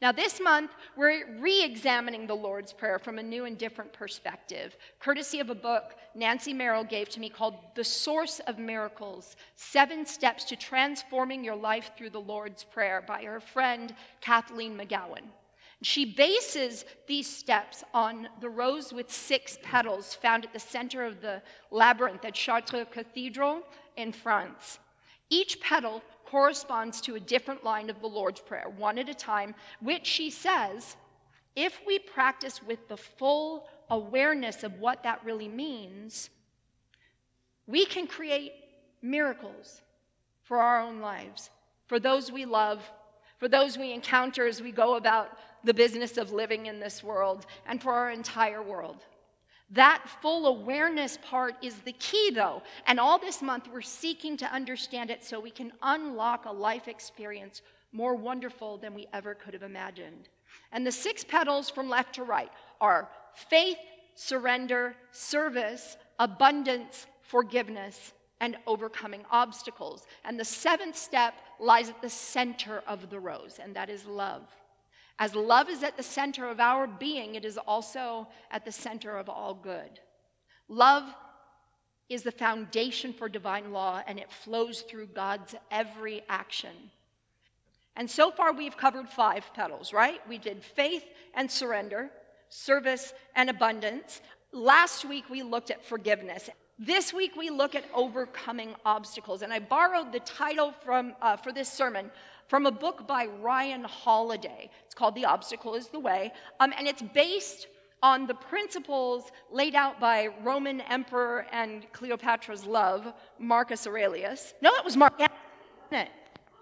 Now, this month, we're re examining the Lord's Prayer from a new and different perspective, courtesy of a book Nancy Merrill gave to me called The Source of Miracles Seven Steps to Transforming Your Life Through the Lord's Prayer by her friend Kathleen McGowan. She bases these steps on the rose with six petals found at the center of the labyrinth at Chartres Cathedral in France. Each petal corresponds to a different line of the Lord's Prayer, one at a time, which she says, if we practice with the full awareness of what that really means, we can create miracles for our own lives, for those we love, for those we encounter as we go about the business of living in this world, and for our entire world. That full awareness part is the key, though. And all this month, we're seeking to understand it so we can unlock a life experience more wonderful than we ever could have imagined. And the six petals from left to right are faith, surrender, service, abundance, forgiveness, and overcoming obstacles. And the seventh step lies at the center of the rose, and that is love. As love is at the center of our being, it is also at the center of all good. Love is the foundation for divine law, and it flows through God's every action. And so far, we've covered five petals, right? We did faith and surrender, service and abundance. Last week, we looked at forgiveness. This week, we look at overcoming obstacles. And I borrowed the title from, uh, for this sermon from a book by Ryan Holiday. It's called The Obstacle is the Way, um, and it's based on the principles laid out by Roman Emperor and Cleopatra's love, Marcus Aurelius. No, it was Mark Antony.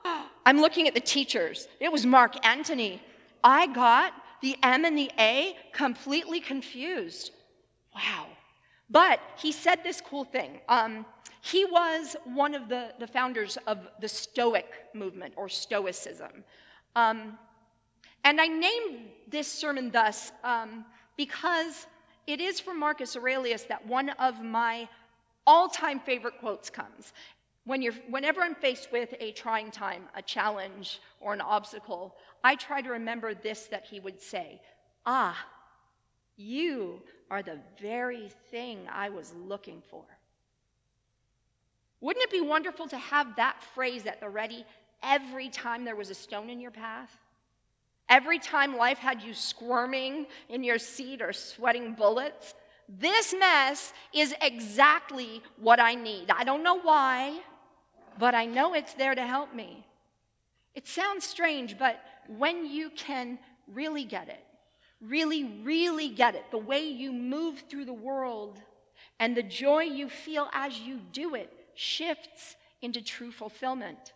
I'm looking at the teachers. It was Mark Antony. I got the M and the A completely confused. Wow. But he said this cool thing. Um, he was one of the, the founders of the Stoic movement or Stoicism. Um, and I named this sermon thus um, because it is from Marcus Aurelius that one of my all time favorite quotes comes. When you're, whenever I'm faced with a trying time, a challenge, or an obstacle, I try to remember this that he would say Ah, you are the very thing I was looking for. Wouldn't it be wonderful to have that phrase at the ready every time there was a stone in your path? Every time life had you squirming in your seat or sweating bullets? This mess is exactly what I need. I don't know why, but I know it's there to help me. It sounds strange, but when you can really get it, really, really get it, the way you move through the world and the joy you feel as you do it shifts into true fulfillment.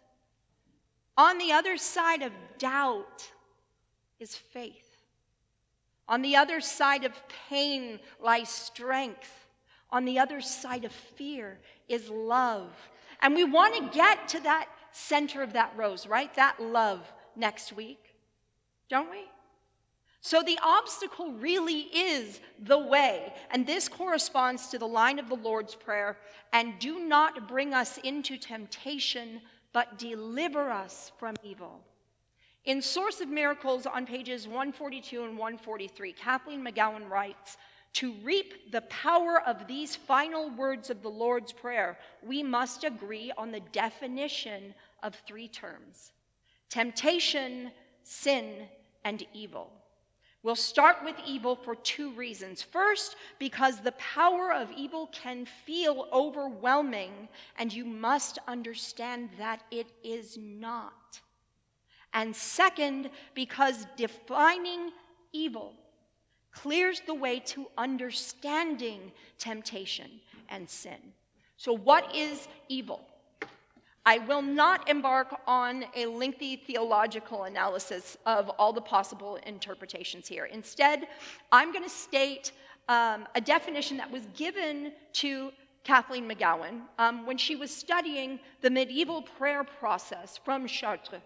On the other side of doubt is faith. On the other side of pain lies strength. On the other side of fear is love. And we want to get to that center of that rose, right? That love next week, don't we? So the obstacle really is the way. And this corresponds to the line of the Lord's Prayer and do not bring us into temptation, but deliver us from evil. In Source of Miracles on pages 142 and 143, Kathleen McGowan writes, to reap the power of these final words of the Lord's Prayer, we must agree on the definition of three terms temptation, sin, and evil. We'll start with evil for two reasons. First, because the power of evil can feel overwhelming, and you must understand that it is not. And second, because defining evil clears the way to understanding temptation and sin. So, what is evil? I will not embark on a lengthy theological analysis of all the possible interpretations here. Instead, I'm going to state um, a definition that was given to Kathleen McGowan um, when she was studying the medieval prayer process from Chartres.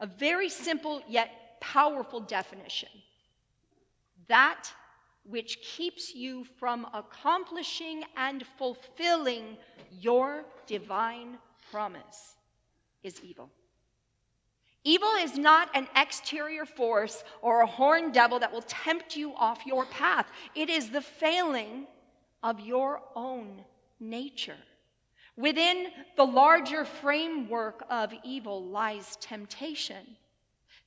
A very simple yet powerful definition. That which keeps you from accomplishing and fulfilling your divine promise is evil. Evil is not an exterior force or a horned devil that will tempt you off your path. It is the failing of your own nature. Within the larger framework of evil lies temptation.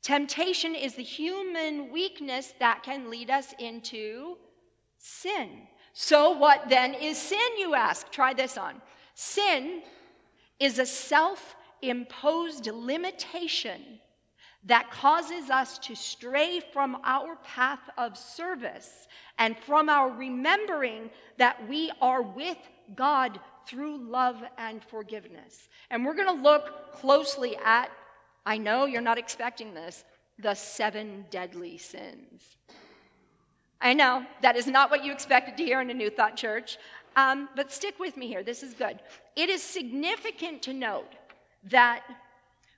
Temptation is the human weakness that can lead us into sin. So, what then is sin, you ask? Try this on. Sin is a self imposed limitation that causes us to stray from our path of service and from our remembering that we are with God through love and forgiveness. And we're going to look closely at, I know you're not expecting this, the seven deadly sins. I know that is not what you expected to hear in a New Thought church, um, but stick with me here. This is good. It is significant to note that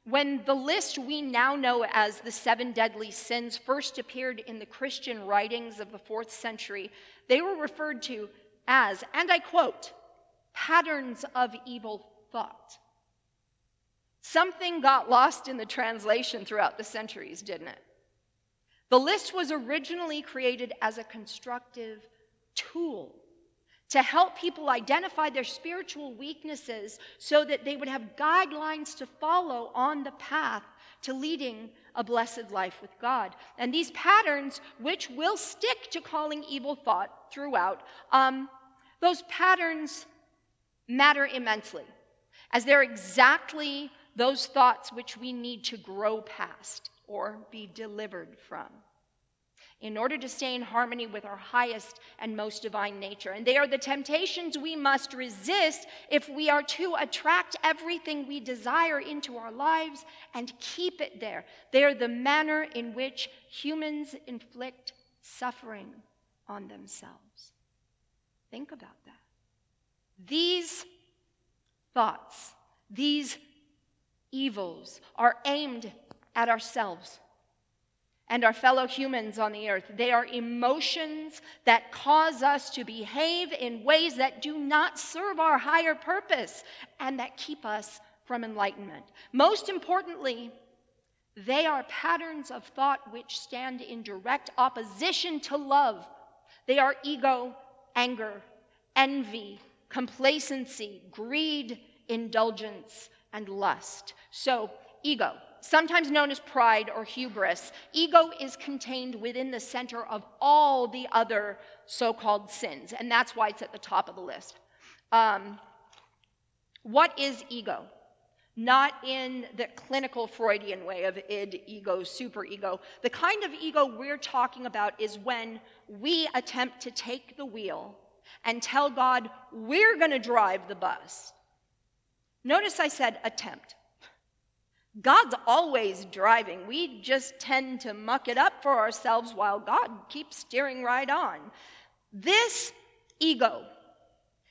when the list we now know as the seven deadly sins first appeared in the Christian writings of the fourth century, they were referred to as, and I quote, patterns of evil thought. Something got lost in the translation throughout the centuries, didn't it? The list was originally created as a constructive tool to help people identify their spiritual weaknesses so that they would have guidelines to follow on the path to leading a blessed life with God. And these patterns, which will stick to calling evil thought throughout, um, those patterns matter immensely, as they're exactly those thoughts which we need to grow past or be delivered from in order to stay in harmony with our highest and most divine nature. And they are the temptations we must resist if we are to attract everything we desire into our lives and keep it there. They are the manner in which humans inflict suffering on themselves. Think about that. These thoughts, these evils, are aimed at ourselves and our fellow humans on the earth. They are emotions that cause us to behave in ways that do not serve our higher purpose and that keep us from enlightenment. Most importantly, they are patterns of thought which stand in direct opposition to love. They are ego, anger, envy, complacency, greed, indulgence, and lust. So, ego sometimes known as pride or hubris, ego is contained within the center of all the other so called sins, and that's why it's at the top of the list. Um, what is ego? Not in the clinical Freudian way of id, ego, superego. The kind of ego we're talking about is when we attempt to take the wheel and tell God, we're going to drive the bus. Notice I said attempt. God's always driving. We just tend to muck it up for ourselves while God keeps steering right on. This ego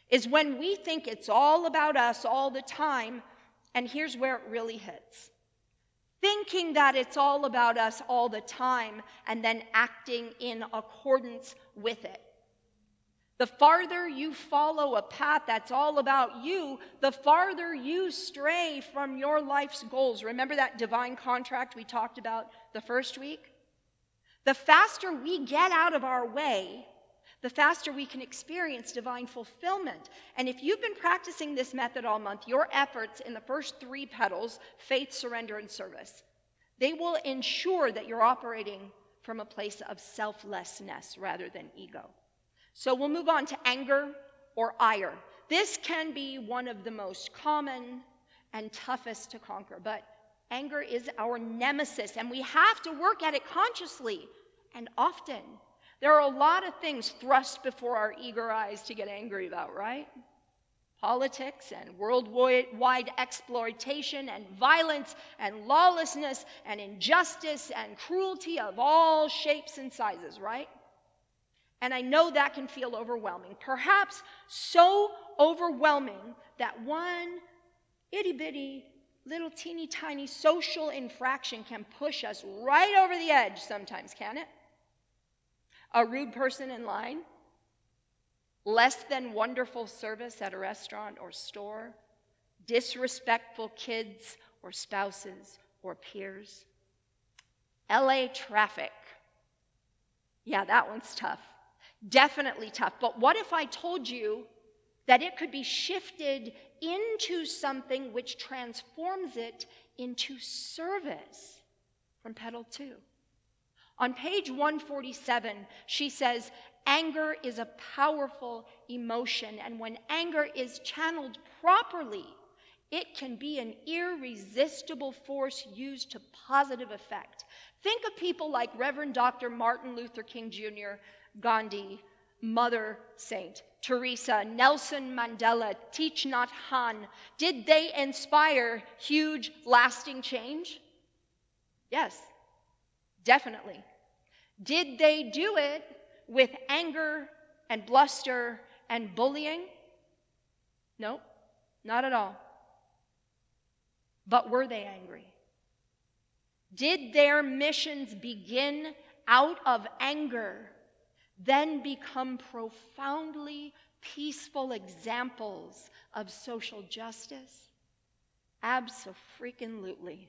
is when we think it's all about us all the time, and here's where it really hits. Thinking that it's all about us all the time and then acting in accordance with it. The farther you follow a path that's all about you, the farther you stray from your life's goals. Remember that divine contract we talked about the first week? The faster we get out of our way, the faster we can experience divine fulfillment. And if you've been practicing this method all month, your efforts in the first three petals faith, surrender, and service they will ensure that you're operating from a place of selflessness rather than ego. So we'll move on to anger or ire. This can be one of the most common and toughest to conquer, but anger is our nemesis, and we have to work at it consciously and often. There are a lot of things thrust before our eager eyes to get angry about, right? Politics and worldwide exploitation and violence and lawlessness and injustice and cruelty of all shapes and sizes, right? And I know that can feel overwhelming, perhaps so overwhelming that one itty bitty, little teeny tiny social infraction can push us right over the edge sometimes, can it? A rude person in line, less than wonderful service at a restaurant or store, disrespectful kids or spouses or peers. LA traffic. Yeah, that one's tough. Definitely tough. But what if I told you that it could be shifted into something which transforms it into service from petal two? On page 147, she says, Anger is a powerful emotion, and when anger is channeled properly, it can be an irresistible force used to positive effect. Think of people like Reverend Dr. Martin Luther King Jr., Gandhi, Mother Saint, Teresa, Nelson Mandela, Thich Nhat Hanh. Did they inspire huge, lasting change? Yes, definitely. Did they do it with anger and bluster and bullying? No, not at all. But were they angry? Did their missions begin out of anger, then become profoundly peaceful examples of social justice? Absolutely.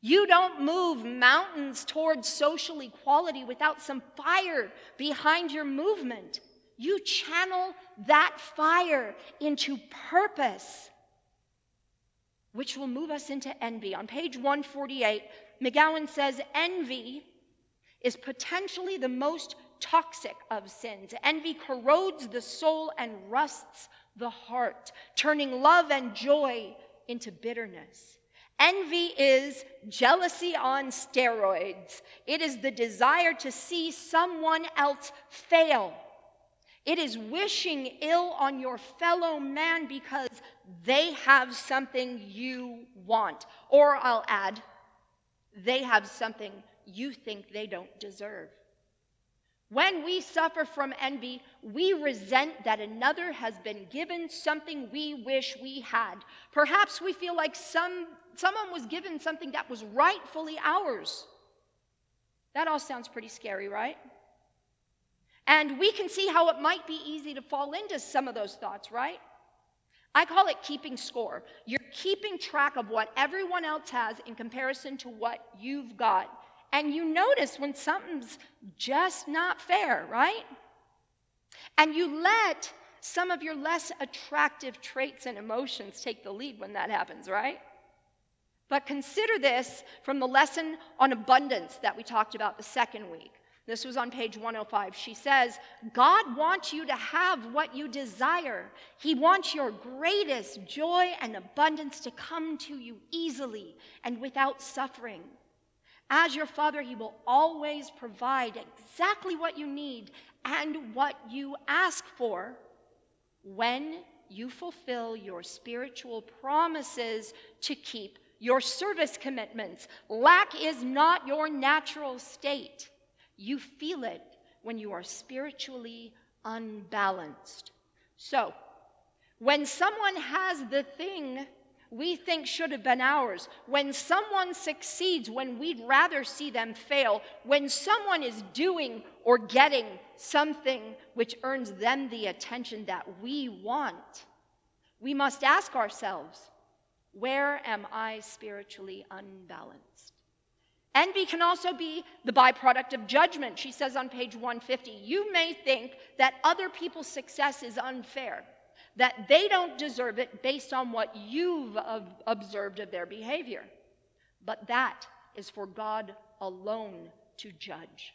You don't move mountains towards social equality without some fire behind your movement. You channel that fire into purpose which will move us into envy. On page 148, McGowan says envy is potentially the most toxic of sins. Envy corrodes the soul and rusts the heart, turning love and joy into bitterness. Envy is jealousy on steroids. It is the desire to see someone else fail. It is wishing ill on your fellow man because they have something you want. Or I'll add, they have something you think they don't deserve. When we suffer from envy, we resent that another has been given something we wish we had. Perhaps we feel like some, someone was given something that was rightfully ours. That all sounds pretty scary, right? And we can see how it might be easy to fall into some of those thoughts, right? I call it keeping score. You're keeping track of what everyone else has in comparison to what you've got. And you notice when something's just not fair, right? And you let some of your less attractive traits and emotions take the lead when that happens, right? But consider this from the lesson on abundance that we talked about the second week. This was on page 105. She says, God wants you to have what you desire. He wants your greatest joy and abundance to come to you easily and without suffering. As your Father, He will always provide exactly what you need and what you ask for when you fulfill your spiritual promises to keep your service commitments. Lack is not your natural state. You feel it when you are spiritually unbalanced. So, when someone has the thing we think should have been ours, when someone succeeds when we'd rather see them fail, when someone is doing or getting something which earns them the attention that we want, we must ask ourselves, where am I spiritually unbalanced? Envy can also be the byproduct of judgment. She says on page 150 You may think that other people's success is unfair, that they don't deserve it based on what you've observed of their behavior. But that is for God alone to judge.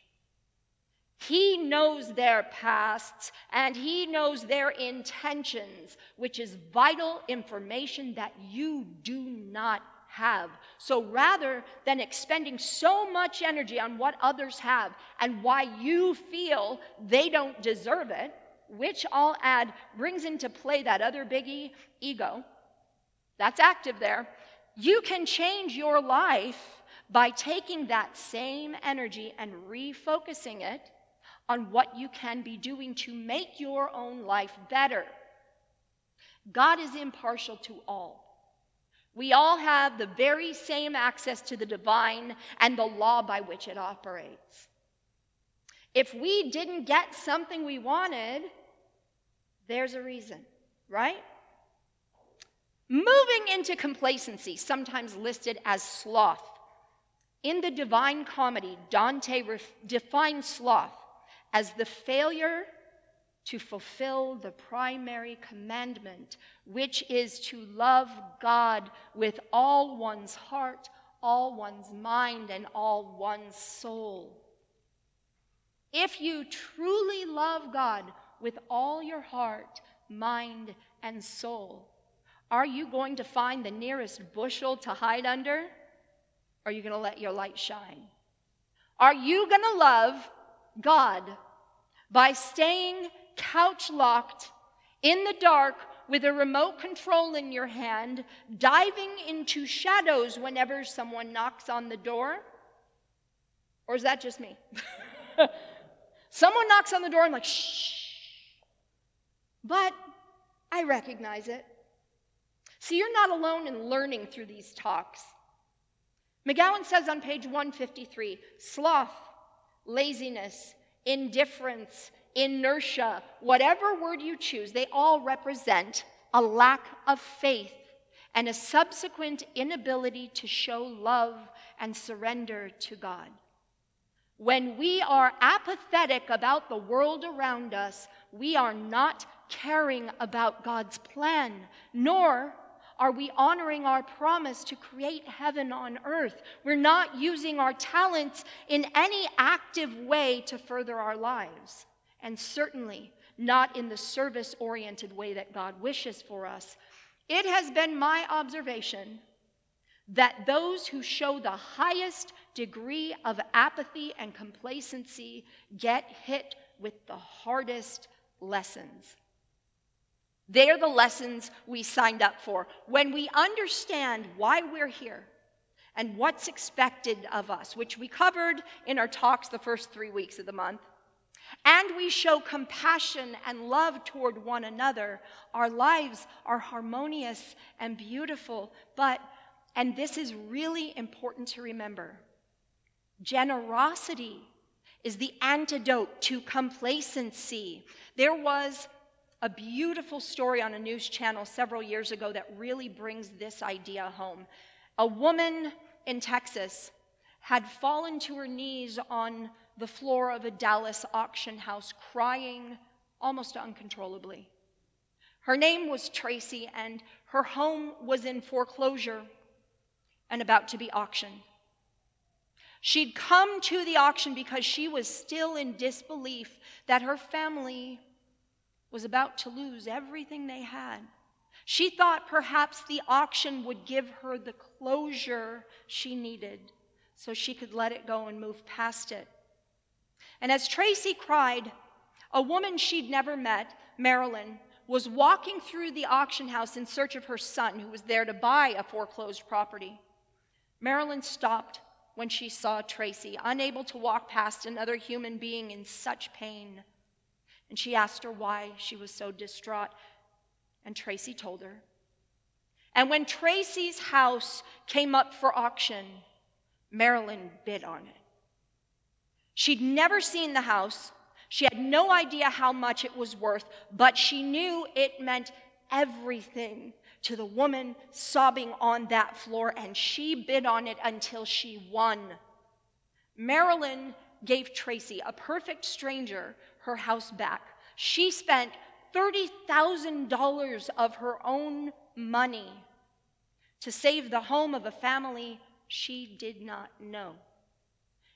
He knows their pasts and he knows their intentions, which is vital information that you do not have. So rather than expending so much energy on what others have and why you feel they don't deserve it, which I'll add brings into play that other biggie, ego, that's active there, you can change your life by taking that same energy and refocusing it on what you can be doing to make your own life better. God is impartial to all. We all have the very same access to the divine and the law by which it operates. If we didn't get something we wanted, there's a reason, right? Moving into complacency, sometimes listed as sloth. In the Divine Comedy, Dante ref- defines sloth as the failure to fulfill the primary commandment, which is to love God with all one's heart, all one's mind, and all one's soul. If you truly love God with all your heart, mind, and soul, are you going to find the nearest bushel to hide under? Or are you going to let your light shine? Are you going to love God by staying couch locked in the dark with a remote control in your hand, diving into shadows whenever someone knocks on the door? Or is that just me? someone knocks on the door, I'm like, shh. But I recognize it. See, you're not alone in learning through these talks. McGowan says on page 153 sloth, laziness, indifference, inertia, whatever word you choose, they all represent a lack of faith and a subsequent inability to show love and surrender to God. When we are apathetic about the world around us, we are not caring about God's plan, nor are we honoring our promise to create heaven on earth? We're not using our talents in any active way to further our lives, and certainly not in the service oriented way that God wishes for us. It has been my observation that those who show the highest degree of apathy and complacency get hit with the hardest lessons. They're the lessons we signed up for. When we understand why we're here and what's expected of us, which we covered in our talks the first three weeks of the month, and we show compassion and love toward one another, our lives are harmonious and beautiful. But, and this is really important to remember, generosity is the antidote to complacency. There was a beautiful story on a news channel several years ago that really brings this idea home. A woman in Texas had fallen to her knees on the floor of a Dallas auction house, crying almost uncontrollably. Her name was Tracy, and her home was in foreclosure and about to be auctioned. She'd come to the auction because she was still in disbelief that her family was about to lose everything they had. She thought perhaps the auction would give her the closure she needed so she could let it go and move past it. And as Tracy cried, a woman she'd never met, Marilyn, was walking through the auction house in search of her son who was there to buy a foreclosed property. Marilyn stopped when she saw Tracy, unable to walk past another human being in such pain. And she asked her why she was so distraught. And Tracy told her. And when Tracy's house came up for auction, Marilyn bid on it. She'd never seen the house. She had no idea how much it was worth, but she knew it meant everything to the woman sobbing on that floor, and she bid on it until she won. Marilyn gave Tracy, a perfect stranger, her house back. She spent $30,000 of her own money to save the home of a family she did not know.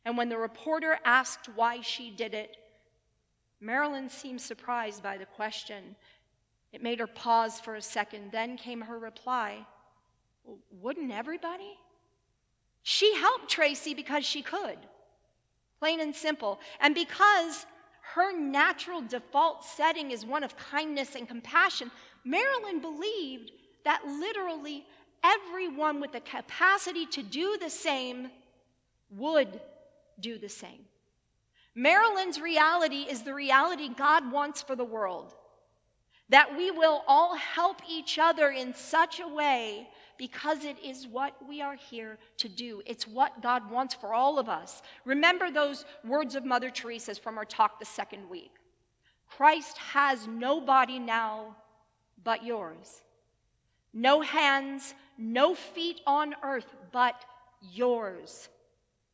And when the reporter asked why she did it, Marilyn seemed surprised by the question. It made her pause for a second. Then came her reply Wouldn't everybody? She helped Tracy because she could, plain and simple. And because her natural default setting is one of kindness and compassion, Marilyn believed that literally everyone with the capacity to do the same would do the same. Marilyn's reality is the reality God wants for the world. That we will all help each other in such a way because it is what we are here to do. It's what God wants for all of us. Remember those words of Mother Teresa's from our talk the second week Christ has no body now but yours, no hands, no feet on earth but yours.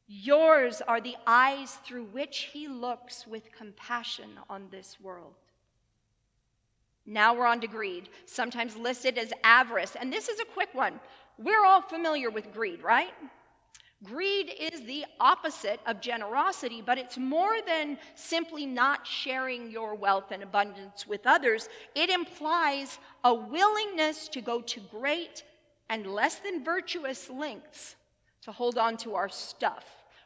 Yours are the eyes through which he looks with compassion on this world. Now we're on to greed, sometimes listed as avarice. And this is a quick one. We're all familiar with greed, right? Greed is the opposite of generosity, but it's more than simply not sharing your wealth and abundance with others. It implies a willingness to go to great and less than virtuous lengths to hold on to our stuff.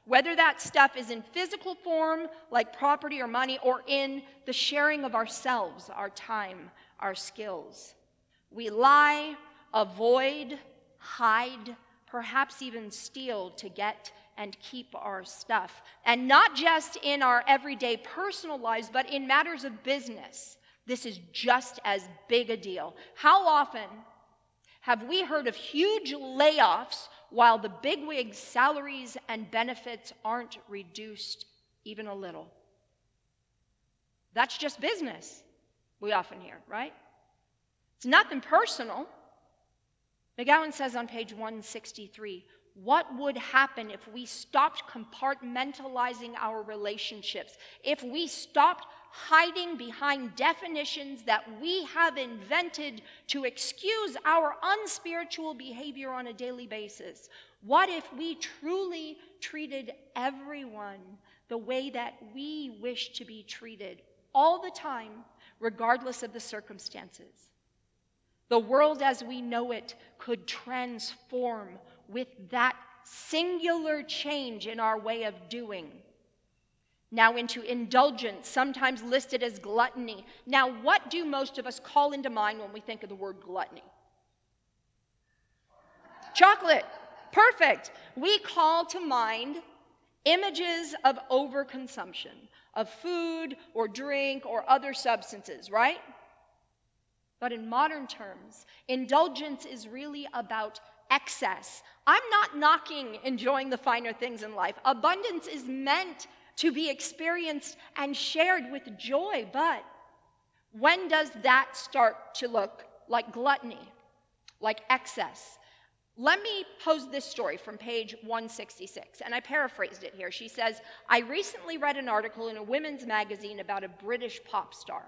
Whether that stuff is in physical form, like property or money, or in the sharing of ourselves, our time, our skills. We lie, avoid, hide, perhaps even steal to get and keep our stuff. And not just in our everyday personal lives, but in matters of business. This is just as big a deal. How often have we heard of huge layoffs while the bigwigs' salaries and benefits aren't reduced even a little? That's just business, we often hear, right? It's nothing personal. McGowan says on page 163 what would happen if we stopped compartmentalizing our relationships? If we stopped hiding behind definitions that we have invented to excuse our unspiritual behavior on a daily basis? What if we truly treated everyone the way that we wish to be treated all the time, regardless of the circumstances? The world as we know it could transform with that singular change in our way of doing. Now, into indulgence, sometimes listed as gluttony. Now, what do most of us call into mind when we think of the word gluttony? Chocolate. Perfect. We call to mind images of overconsumption of food or drink or other substances, right? But in modern terms, indulgence is really about excess. I'm not knocking enjoying the finer things in life. Abundance is meant to be experienced and shared with joy, but when does that start to look like gluttony, like excess? Let me pose this story from page 166, and I paraphrased it here. She says, I recently read an article in a women's magazine about a British pop star.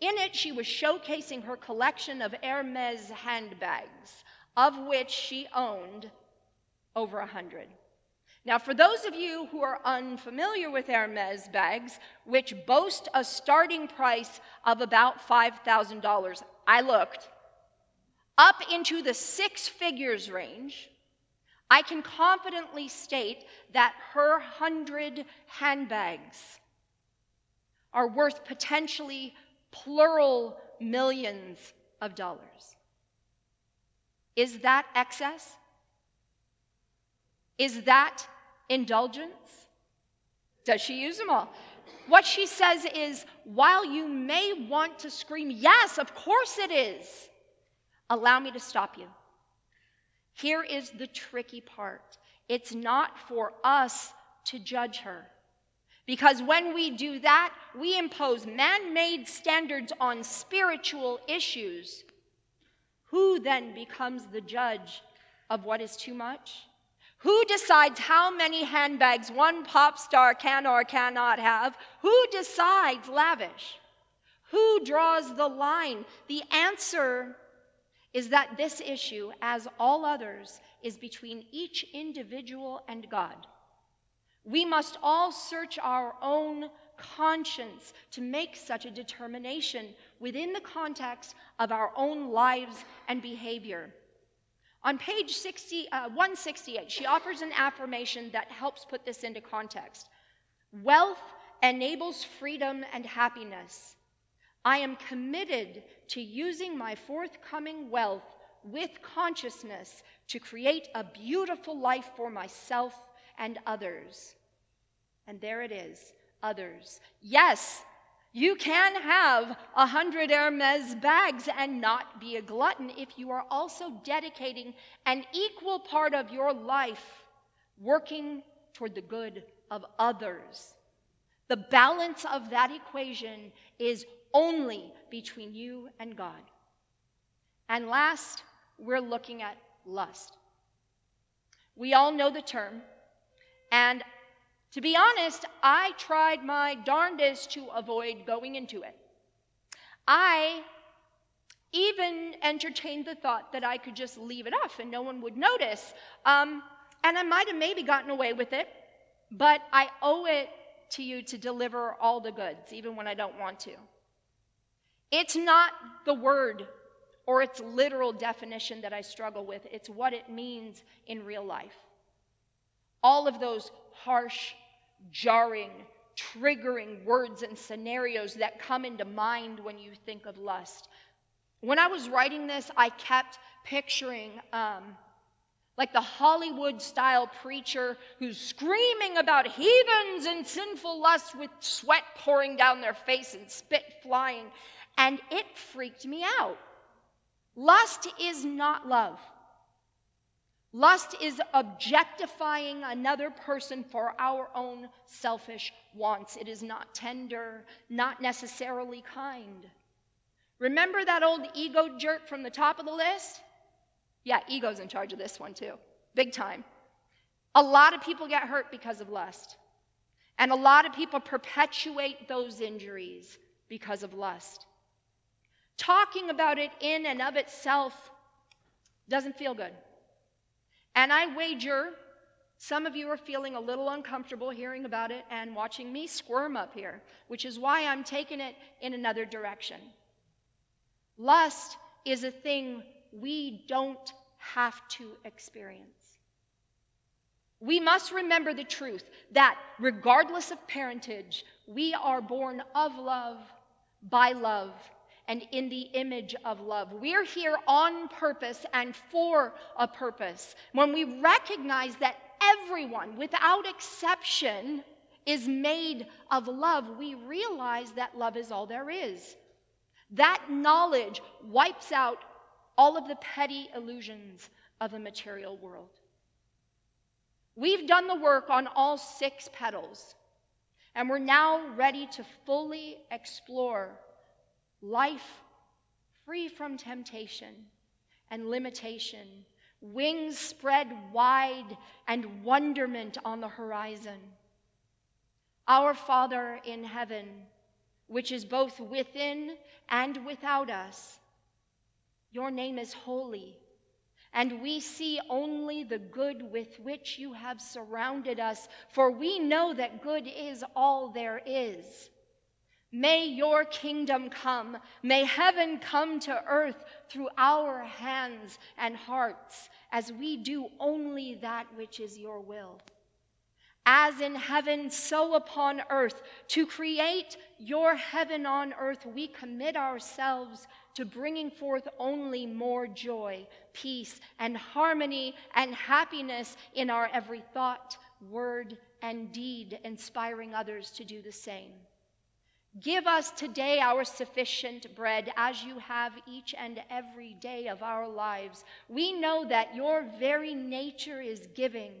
In it, she was showcasing her collection of Hermes handbags, of which she owned over a hundred. Now, for those of you who are unfamiliar with Hermes bags, which boast a starting price of about $5,000, I looked up into the six figures range. I can confidently state that her hundred handbags are worth potentially plural millions of dollars. Is that excess? Is that indulgence? Does she use them all? What she says is while you may want to scream, yes, of course it is, allow me to stop you. Here is the tricky part it's not for us to judge her. Because when we do that, we impose man made standards on spiritual issues. Who then becomes the judge of what is too much? Who decides how many handbags one pop star can or cannot have? Who decides lavish? Who draws the line? The answer is that this issue, as all others, is between each individual and God. We must all search our own conscience to make such a determination within the context of our own lives and behavior. On page 60, uh, 168, she offers an affirmation that helps put this into context. Wealth enables freedom and happiness. I am committed to using my forthcoming wealth with consciousness to create a beautiful life for myself and others. And there it is others. Yes, you can have a hundred Hermes bags and not be a glutton if you are also dedicating an equal part of your life working toward the good of others. The balance of that equation is only between you and God. And last, we're looking at lust. We all know the term. And to be honest, I tried my darndest to avoid going into it. I even entertained the thought that I could just leave it off and no one would notice. Um, and I might have maybe gotten away with it, but I owe it to you to deliver all the goods, even when I don't want to. It's not the word or its literal definition that I struggle with, it's what it means in real life. All of those harsh, jarring, triggering words and scenarios that come into mind when you think of lust. When I was writing this, I kept picturing um, like the Hollywood style preacher who's screaming about heathens and sinful lust with sweat pouring down their face and spit flying. And it freaked me out. Lust is not love. Lust is objectifying another person for our own selfish wants. It is not tender, not necessarily kind. Remember that old ego jerk from the top of the list? Yeah, ego's in charge of this one too, big time. A lot of people get hurt because of lust. And a lot of people perpetuate those injuries because of lust. Talking about it in and of itself doesn't feel good. And I wager some of you are feeling a little uncomfortable hearing about it and watching me squirm up here, which is why I'm taking it in another direction. Lust is a thing we don't have to experience. We must remember the truth that regardless of parentage, we are born of love, by love, and in the image of love. We're here on purpose and for a purpose. When we recognize that everyone, without exception, is made of love, we realize that love is all there is. That knowledge wipes out all of the petty illusions of the material world. We've done the work on all six petals, and we're now ready to fully explore life free from temptation and limitation, wings spread wide and wonderment on the horizon. Our Father in heaven, which is both within and without us. Your name is holy, and we see only the good with which you have surrounded us, for we know that good is all there is. May your kingdom come. May heaven come to earth through our hands and hearts as we do only that which is your will as in heaven, so upon earth. To create your heaven on earth, we commit ourselves to bringing forth only more joy, peace, and harmony and happiness in our every thought, word, and deed, inspiring others to do the same. Give us today our sufficient bread as you have each and every day of our lives. We know that your very nature is giving.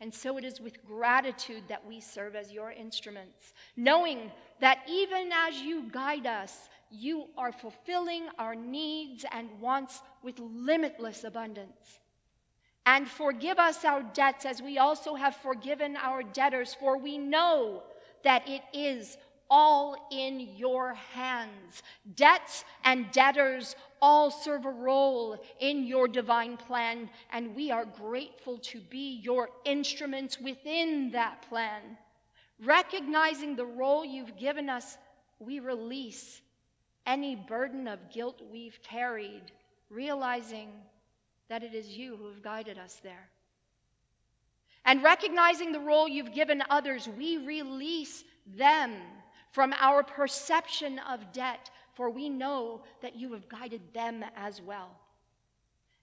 And so it is with gratitude that we serve as your instruments, knowing that even as you guide us, you are fulfilling our needs and wants with limitless abundance. And forgive us our debts as we also have forgiven our debtors, for we know that it is all in your hands. Debts and debtors all serve a role in your divine plan, and we are grateful to be your instruments within that plan. Recognizing the role you've given us, we release any burden of guilt we've carried, realizing that it is you who have guided us there. And recognizing the role you've given others, we release them from our perception of debt, for we know that you have guided them as well.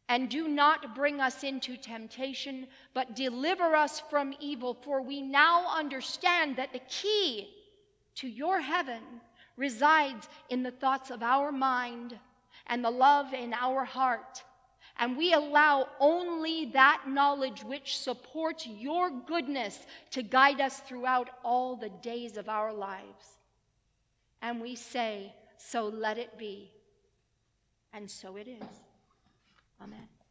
And do not bring us into temptation, but deliver us from evil, for we now understand that the key to your heaven resides in the thoughts of our mind and the love in our heart. And we allow only that knowledge which supports your goodness to guide us throughout all the days of our lives. And we say, So let it be. And so it is. Amen.